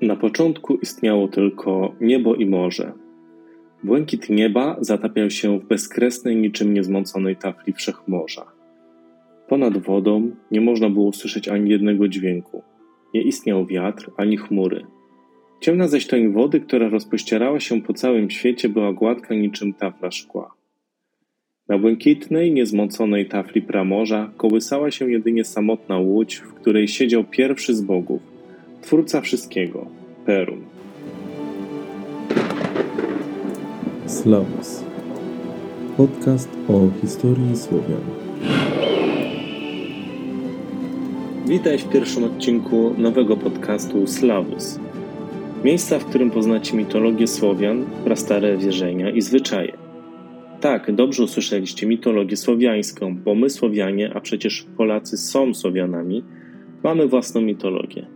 Na początku istniało tylko niebo i morze. Błękit nieba zatapiał się w bezkresnej, niczym niezmąconej tafli wszechmorza. Ponad wodą nie można było usłyszeć ani jednego dźwięku. Nie istniał wiatr ani chmury. Ciemna zaś toń wody, która rozpościerała się po całym świecie, była gładka niczym tafla szkła. Na błękitnej, niezmąconej tafli pramorza kołysała się jedynie samotna łódź, w której siedział pierwszy z bogów – Twórca wszystkiego, Perun. Slavos. Podcast o historii Słowian. Witaj w pierwszym odcinku nowego podcastu Slavus. Miejsca, w którym poznacie mitologię Słowian, prastare wierzenia i zwyczaje. Tak, dobrze usłyszeliście mitologię słowiańską, bo my Słowianie, a przecież Polacy są Słowianami, mamy własną mitologię.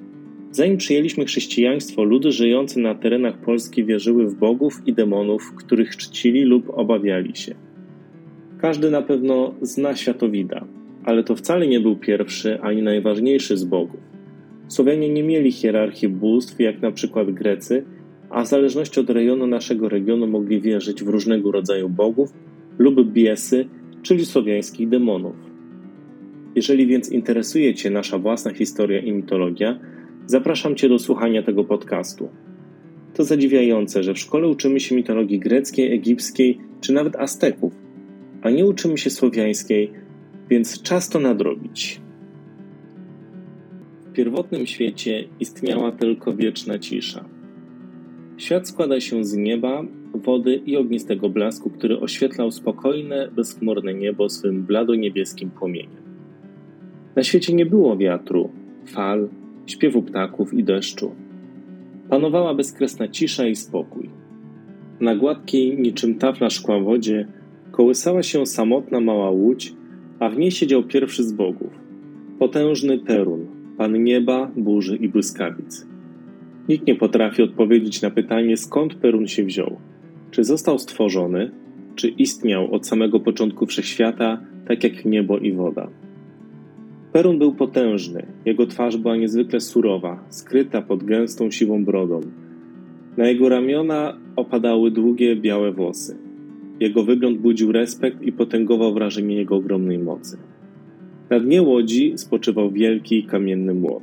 Zanim przyjęliśmy chrześcijaństwo, ludy żyjące na terenach Polski wierzyły w bogów i demonów, których czcili lub obawiali się. Każdy na pewno zna światowida, ale to wcale nie był pierwszy ani najważniejszy z bogów. Słowianie nie mieli hierarchii bóstw, jak na przykład Grecy, a w zależności od rejonu naszego regionu mogli wierzyć w różnego rodzaju bogów lub biesy, czyli słowiańskich demonów. Jeżeli więc interesuje Cię nasza własna historia i mitologia, Zapraszam Cię do słuchania tego podcastu. To zadziwiające, że w szkole uczymy się mitologii greckiej, egipskiej czy nawet Azteków, a nie uczymy się słowiańskiej, więc czas to nadrobić. W pierwotnym świecie istniała tylko wieczna cisza. Świat składa się z nieba, wody i ognistego blasku, który oświetlał spokojne, bezchmurne niebo swym blado-niebieskim płomieniem. Na świecie nie było wiatru, fal, śpiewu ptaków i deszczu. Panowała bezkresna cisza i spokój. Na gładkiej, niczym tafla szkła wodzie, kołysała się samotna mała łódź, a w niej siedział pierwszy z bogów, potężny Perun, pan nieba, burzy i błyskawic. Nikt nie potrafi odpowiedzieć na pytanie, skąd Perun się wziął. Czy został stworzony, czy istniał od samego początku wszechświata, tak jak niebo i woda. Perun był potężny, jego twarz była niezwykle surowa, skryta pod gęstą siwą brodą. Na jego ramiona opadały długie, białe włosy. Jego wygląd budził respekt i potęgował wrażenie jego ogromnej mocy. Na dnie łodzi spoczywał wielki kamienny młot.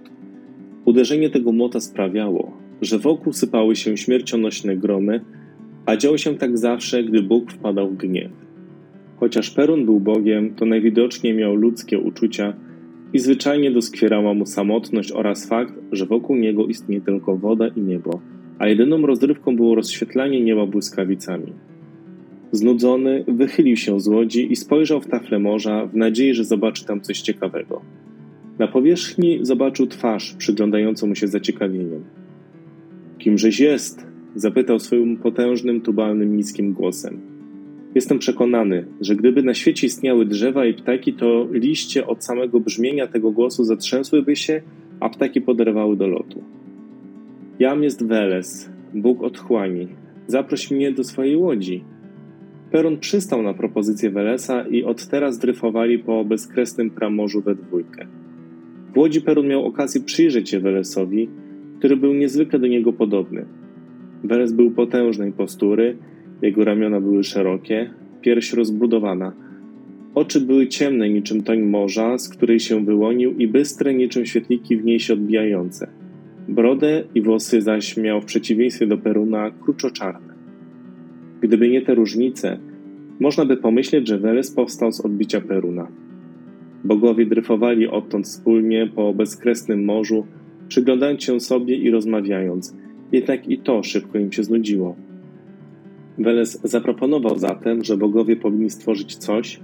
Uderzenie tego młota sprawiało, że wokół sypały się śmiercionośne gromy, a działo się tak zawsze, gdy Bóg wpadał w gniew. Chociaż Perun był Bogiem, to najwidoczniej miał ludzkie uczucia i zwyczajnie doskwierała mu samotność oraz fakt, że wokół niego istnieje tylko woda i niebo, a jedyną rozrywką było rozświetlanie nieba błyskawicami. Znudzony, wychylił się z łodzi i spojrzał w tafle morza w nadziei, że zobaczy tam coś ciekawego. Na powierzchni zobaczył twarz przyglądającą mu się zaciekawieniem. Kimżeś jest? zapytał swoim potężnym, tubalnym, niskim głosem. Jestem przekonany, że gdyby na świecie istniały drzewa i ptaki, to liście od samego brzmienia tego głosu zatrzęsłyby się, a ptaki poderwały do lotu. Jam jest Weles, Bóg otchłani. Zaproś mnie do swojej łodzi. Peron przystał na propozycję Welesa i od teraz dryfowali po bezkresnym pramorzu we dwójkę. W łodzi Peron miał okazję przyjrzeć się Welesowi, który był niezwykle do niego podobny. Weles był potężnej postury, jego ramiona były szerokie, pierś rozbudowana. Oczy były ciemne niczym toń morza, z której się wyłonił i bystre niczym świetliki w niej się odbijające. Brodę i włosy zaś miał w przeciwieństwie do Peruna kruczo-czarne. Gdyby nie te różnice, można by pomyśleć, że Weles powstał z odbicia Peruna. Bogowie dryfowali odtąd wspólnie po bezkresnym morzu, przyglądając się sobie i rozmawiając, jednak i to szybko im się znudziło. Weles zaproponował zatem, że bogowie powinni stworzyć coś,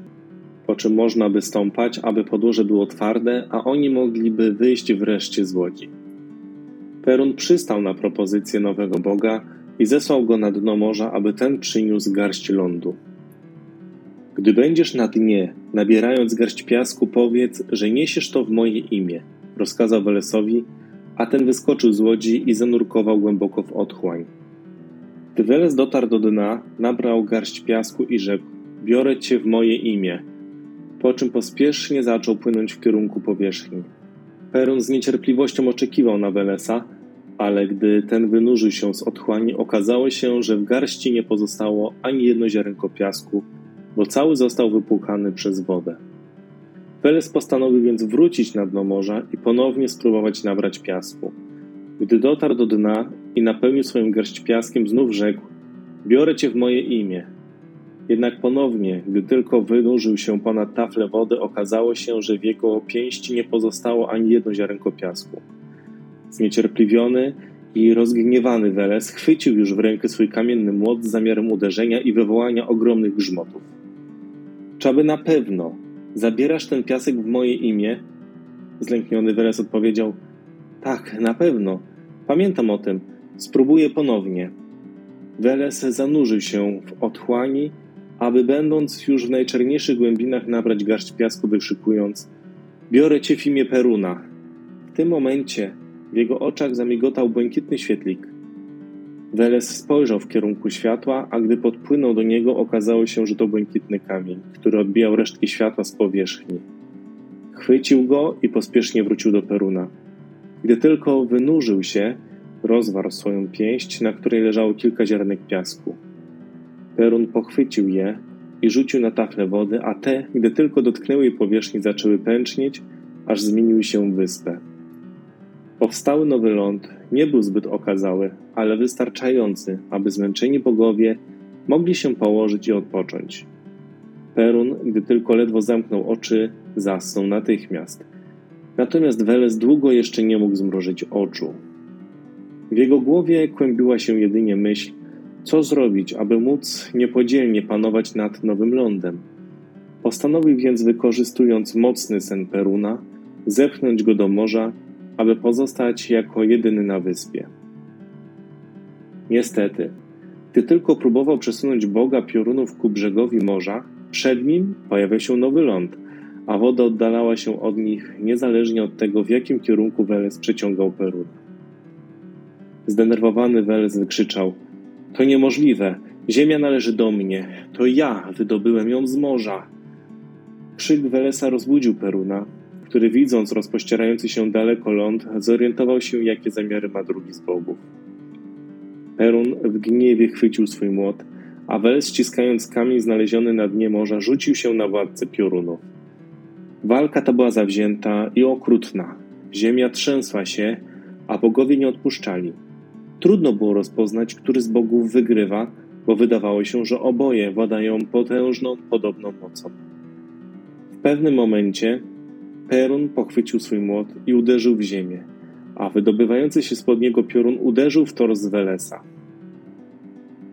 po czym można by stąpać, aby podłoże było twarde, a oni mogliby wyjść wreszcie z łodzi. Perun przystał na propozycję nowego boga i zesłał go na dno morza, aby ten przyniósł garść lądu. Gdy będziesz na dnie, nabierając garść piasku, powiedz, że niesiesz to w moje imię, rozkazał Welesowi, a ten wyskoczył z łodzi i zanurkował głęboko w otchłań. Gdy Weles dotarł do dna, nabrał garść piasku i rzekł: Biorę cię w moje imię. Po czym pospiesznie zaczął płynąć w kierunku powierzchni. Perun z niecierpliwością oczekiwał na Welesa, ale gdy ten wynurzył się z otchłani, okazało się, że w garści nie pozostało ani jedno ziarenko piasku, bo cały został wypłukany przez wodę. Weles postanowił więc wrócić na dno morza i ponownie spróbować nabrać piasku. Gdy dotarł do dna i napełnił swoją garść piaskiem, znów rzekł: Biorę cię w moje imię. Jednak ponownie, gdy tylko wynurzył się ponad taflę wody, okazało się, że w jego pięści nie pozostało ani jedno ziarenko piasku. Zniecierpliwiony i rozgniewany Weles chwycił już w rękę swój kamienny młot z zamiarem uderzenia i wywołania ogromnych grzmotów. Czaby na pewno zabierasz ten piasek w moje imię? Zlękniony Weles odpowiedział: Tak, na pewno. Pamiętam o tym. Spróbuję ponownie. Weles zanurzył się w otchłani, aby będąc już w najczerniejszych głębinach nabrać garść piasku, wykrzykując: Biorę cię w imię Peruna. W tym momencie w jego oczach zamigotał błękitny świetlik. Weles spojrzał w kierunku światła, a gdy podpłynął do niego, okazało się, że to błękitny kamień, który odbijał resztki światła z powierzchni. Chwycił go i pospiesznie wrócił do Peruna. Gdy tylko wynurzył się, rozwarł swoją pięść, na której leżało kilka ziarnek piasku. Perun pochwycił je i rzucił na taflę wody, a te, gdy tylko dotknęły jej powierzchni, zaczęły pęcznieć, aż zmieniły się w wyspę. Powstały nowy ląd nie był zbyt okazały, ale wystarczający, aby zmęczeni bogowie mogli się położyć i odpocząć. Perun, gdy tylko ledwo zamknął oczy, zasnął natychmiast. Natomiast Weles długo jeszcze nie mógł zmrożyć oczu. W jego głowie kłębiła się jedynie myśl, co zrobić, aby móc niepodzielnie panować nad nowym lądem. Postanowił więc, wykorzystując mocny sen Peruna, zepchnąć go do morza aby pozostać jako jedyny na wyspie. Niestety, gdy tylko próbował przesunąć Boga piorunów ku brzegowi morza, przed nim pojawiał się nowy ląd, a woda oddalała się od nich niezależnie od tego, w jakim kierunku Weles przeciągał Peruna. Zdenerwowany Weles wykrzyczał: To niemożliwe! Ziemia należy do mnie! To ja wydobyłem ją z morza! Krzyk Welesa rozbudził Peruna, który widząc rozpościerający się daleko ląd, zorientował się, jakie zamiary ma drugi z bogów. Perun w gniewie chwycił swój młot, a Wel, ściskając kamień znaleziony na dnie morza, rzucił się na władcę piorunów. Walka ta była zawzięta i okrutna. Ziemia trzęsła się, a bogowie nie odpuszczali. Trudno było rozpoznać, który z bogów wygrywa, bo wydawało się, że oboje władają potężną, podobną mocą. W pewnym momencie Perun pochwycił swój młot i uderzył w ziemię, a wydobywający się spod niego piorun uderzył w tors Welesa.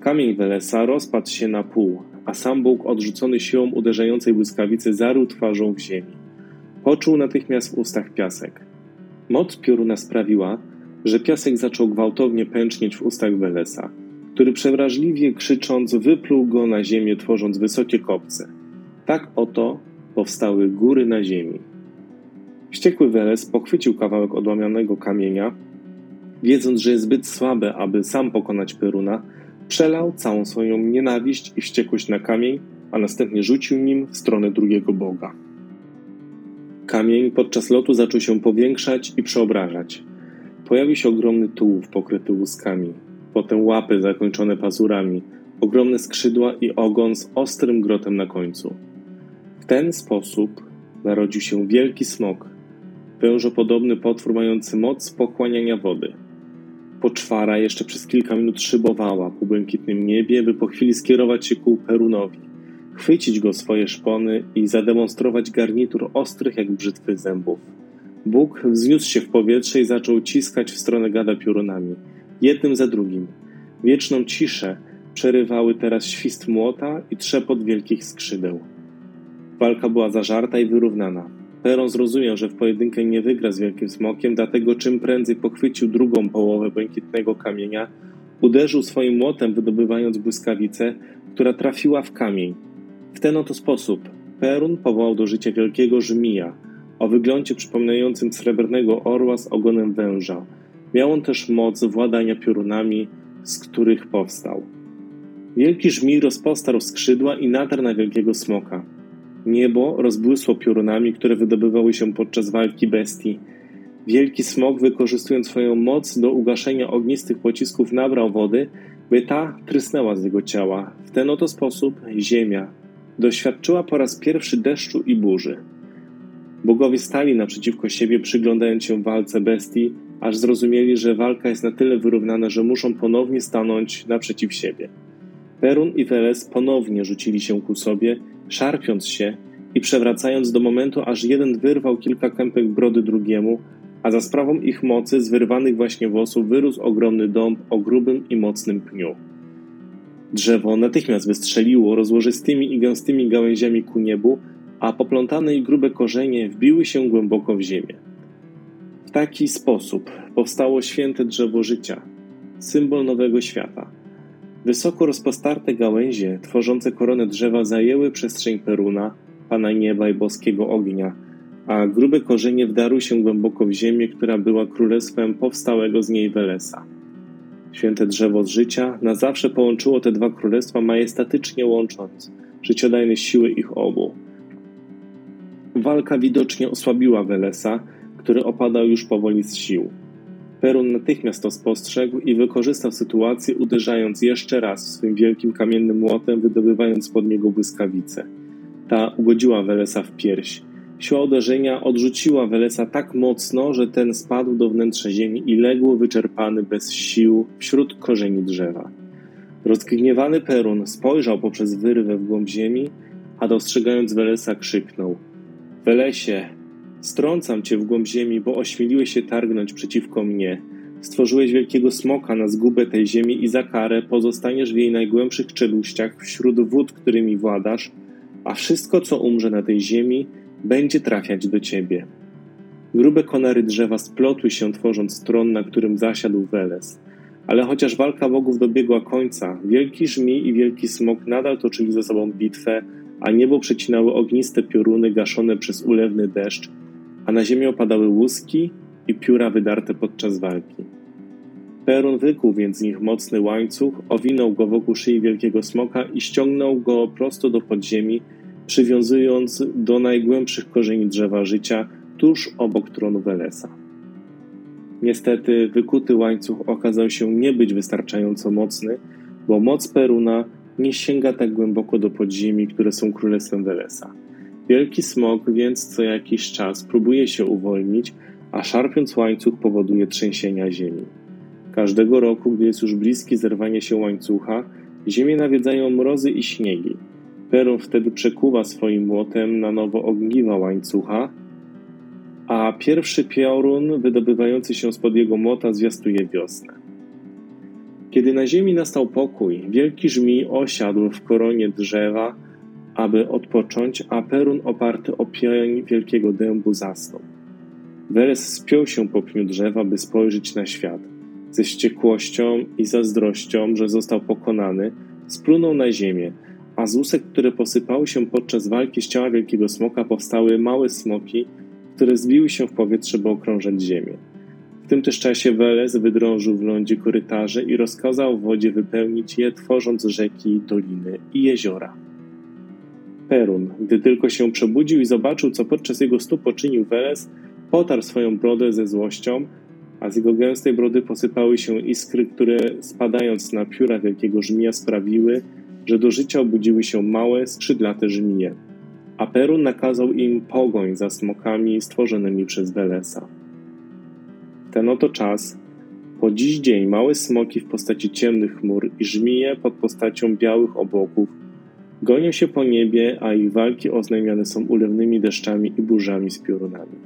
Kamień Welesa rozpadł się na pół, a sam Bóg, odrzucony siłą uderzającej błyskawicy, zarył twarzą w ziemi. Poczuł natychmiast w ustach piasek. Moc pioruna sprawiła, że piasek zaczął gwałtownie pęcznieć w ustach Welesa, który przewrażliwie krzycząc wypluł go na ziemię, tworząc wysokie kopce. Tak oto powstały góry na ziemi. Wściekły Weles pochwycił kawałek odłamianego kamienia, wiedząc, że jest zbyt słaby, aby sam pokonać Peruna, przelał całą swoją nienawiść i wściekłość na kamień, a następnie rzucił nim w stronę drugiego boga. Kamień podczas lotu zaczął się powiększać i przeobrażać. Pojawił się ogromny tułów pokryty łuskami, potem łapy zakończone pazurami, ogromne skrzydła i ogon z ostrym grotem na końcu. W ten sposób narodził się wielki smok, wężopodobny potwór mający moc pochłaniania wody. Poczwara jeszcze przez kilka minut szybowała po błękitnym niebie, by po chwili skierować się ku Perunowi, chwycić go swoje szpony i zademonstrować garnitur ostrych jak brzytwy zębów. Bóg wzniósł się w powietrze i zaczął ciskać w stronę gada piorunami, jednym za drugim. Wieczną ciszę przerywały teraz świst młota i trzepot wielkich skrzydeł. Walka była zażarta i wyrównana. Peron zrozumiał, że w pojedynkę nie wygra z Wielkim Smokiem, dlatego czym prędzej pochwycił drugą połowę błękitnego kamienia, uderzył swoim młotem, wydobywając błyskawicę, która trafiła w kamień. W ten oto sposób Perun powołał do życia wielkiego żmija, o wyglądzie przypominającym srebrnego orła z ogonem węża. Miał on też moc władania piorunami, z których powstał. Wielki żmij rozpostarł skrzydła i natarł na wielkiego smoka. Niebo rozbłysło piorunami, które wydobywały się podczas walki bestii. Wielki smok, wykorzystując swoją moc do ugaszenia ognistych pocisków, nabrał wody, by ta trysnęła z jego ciała. W ten oto sposób ziemia doświadczyła po raz pierwszy deszczu i burzy. Bogowie stali naprzeciwko siebie, przyglądając się walce bestii, aż zrozumieli, że walka jest na tyle wyrównana, że muszą ponownie stanąć naprzeciw siebie. Perun i Weles ponownie rzucili się ku sobie, szarpiąc się i przewracając do momentu, aż jeden wyrwał kilka kępek brody drugiemu, a za sprawą ich mocy z wyrwanych właśnie włosów wyrósł ogromny dąb o grubym i mocnym pniu. Drzewo natychmiast wystrzeliło rozłożystymi i gęstymi gałęziami ku niebu, a poplątane i grube korzenie wbiły się głęboko w ziemię. W taki sposób powstało święte drzewo życia, symbol nowego świata. Wysoko rozpostarte gałęzie, tworzące koronę drzewa, zajęły przestrzeń Peruna, Pana Nieba i boskiego ognia, a grube korzenie wdarły się głęboko w ziemię, która była królestwem powstałego z niej Welesa. Święte drzewo z życia na zawsze połączyło te dwa królestwa majestatycznie łącząc życiodajne siły ich obu. Walka widocznie osłabiła Welesa, który opadał już powoli z sił. Perun natychmiast to spostrzegł i wykorzystał sytuację, uderzając jeszcze raz swym wielkim kamiennym młotem, wydobywając pod niego błyskawicę. Ta ugodziła Welesa w pierś. Siła uderzenia odrzuciła Welesa tak mocno, że ten spadł do wnętrza ziemi i legł wyczerpany bez sił wśród korzeni drzewa. Rozgniewany Perun spojrzał poprzez wyrwę w głąb ziemi, a dostrzegając Welesa krzyknął: Welesie, strącam cię w głąb ziemi, bo ośmieliłeś się targnąć przeciwko mnie. Stworzyłeś wielkiego smoka na zgubę tej ziemi i za karę pozostaniesz w jej najgłębszych czeluściach wśród wód, którymi władasz, a wszystko, co umrze na tej ziemi, będzie trafiać do ciebie. Grube konary drzewa splotły się, tworząc tron, na którym zasiadł Weles. Ale chociaż walka bogów dobiegła końca, wielki żmij i wielki smok nadal toczyli ze sobą bitwę, a niebo przecinały ogniste pioruny gaszone przez ulewny deszcz, a na ziemię opadały łuski i pióra wydarte podczas walki. Perun wykuł więc z nich mocny łańcuch, owinął go wokół szyi wielkiego smoka i ściągnął go prosto do podziemi, przywiązując do najgłębszych korzeni drzewa życia tuż obok tronu Welesa. Niestety wykuty łańcuch okazał się nie być wystarczająco mocny, bo moc Peruna nie sięga tak głęboko do podziemi, które są królestwem Welesa. Wielki smok więc co jakiś czas próbuje się uwolnić, a szarpiąc łańcuch powoduje trzęsienia ziemi. Każdego roku, gdy jest już bliskie zerwanie się łańcucha, ziemię nawiedzają mrozy i śniegi. Perun wtedy przekuwa swoim młotem na nowo ogniwa łańcucha, a pierwszy piorun wydobywający się spod jego młota zwiastuje wiosnę. Kiedy na ziemi nastał pokój, wielki żmij osiadł w koronie drzewa, aby odpocząć, a Perun oparty o pień wielkiego dębu zasnął. Weres spiął się po pniu drzewa, by spojrzeć na świat. Ze wściekłością i zazdrością, że został pokonany, splunął na ziemię, a z łusek, które posypały się podczas walki z ciała wielkiego smoka, powstały małe smoki, które zbiły się w powietrze, by okrążać ziemię. W tym też czasie Weles wydrążył w lądzie korytarze i rozkazał wodzie wypełnić je, tworząc rzeki, doliny i jeziora. Perun, gdy tylko się przebudził i zobaczył, co podczas jego stóp poczynił Weles, potarł swoją brodę ze złością, a z jego gęstej brody posypały się iskry, które spadając na pióra wielkiego żmija sprawiły, że do życia obudziły się małe, skrzydlate żmije. A Perun nakazał im pogoń za smokami stworzonymi przez Welesa. Ten oto czas, po dziś dzień, małe smoki w postaci ciemnych chmur i żmije pod postacią białych obłoków gonią się po niebie, a ich walki oznajmiane są ulewnymi deszczami i burzami z piorunami.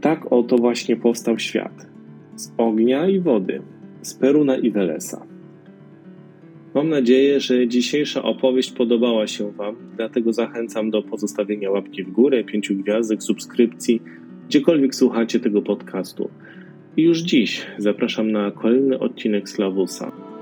Tak oto właśnie powstał świat. Z ognia i wody, z Peruna i Welesa. Mam nadzieję, że dzisiejsza opowieść podobała się Wam, dlatego zachęcam do pozostawienia łapki w górę, pięciu gwiazdek, subskrypcji, gdziekolwiek słuchacie tego podcastu. I już dziś zapraszam na kolejny odcinek Slawusa.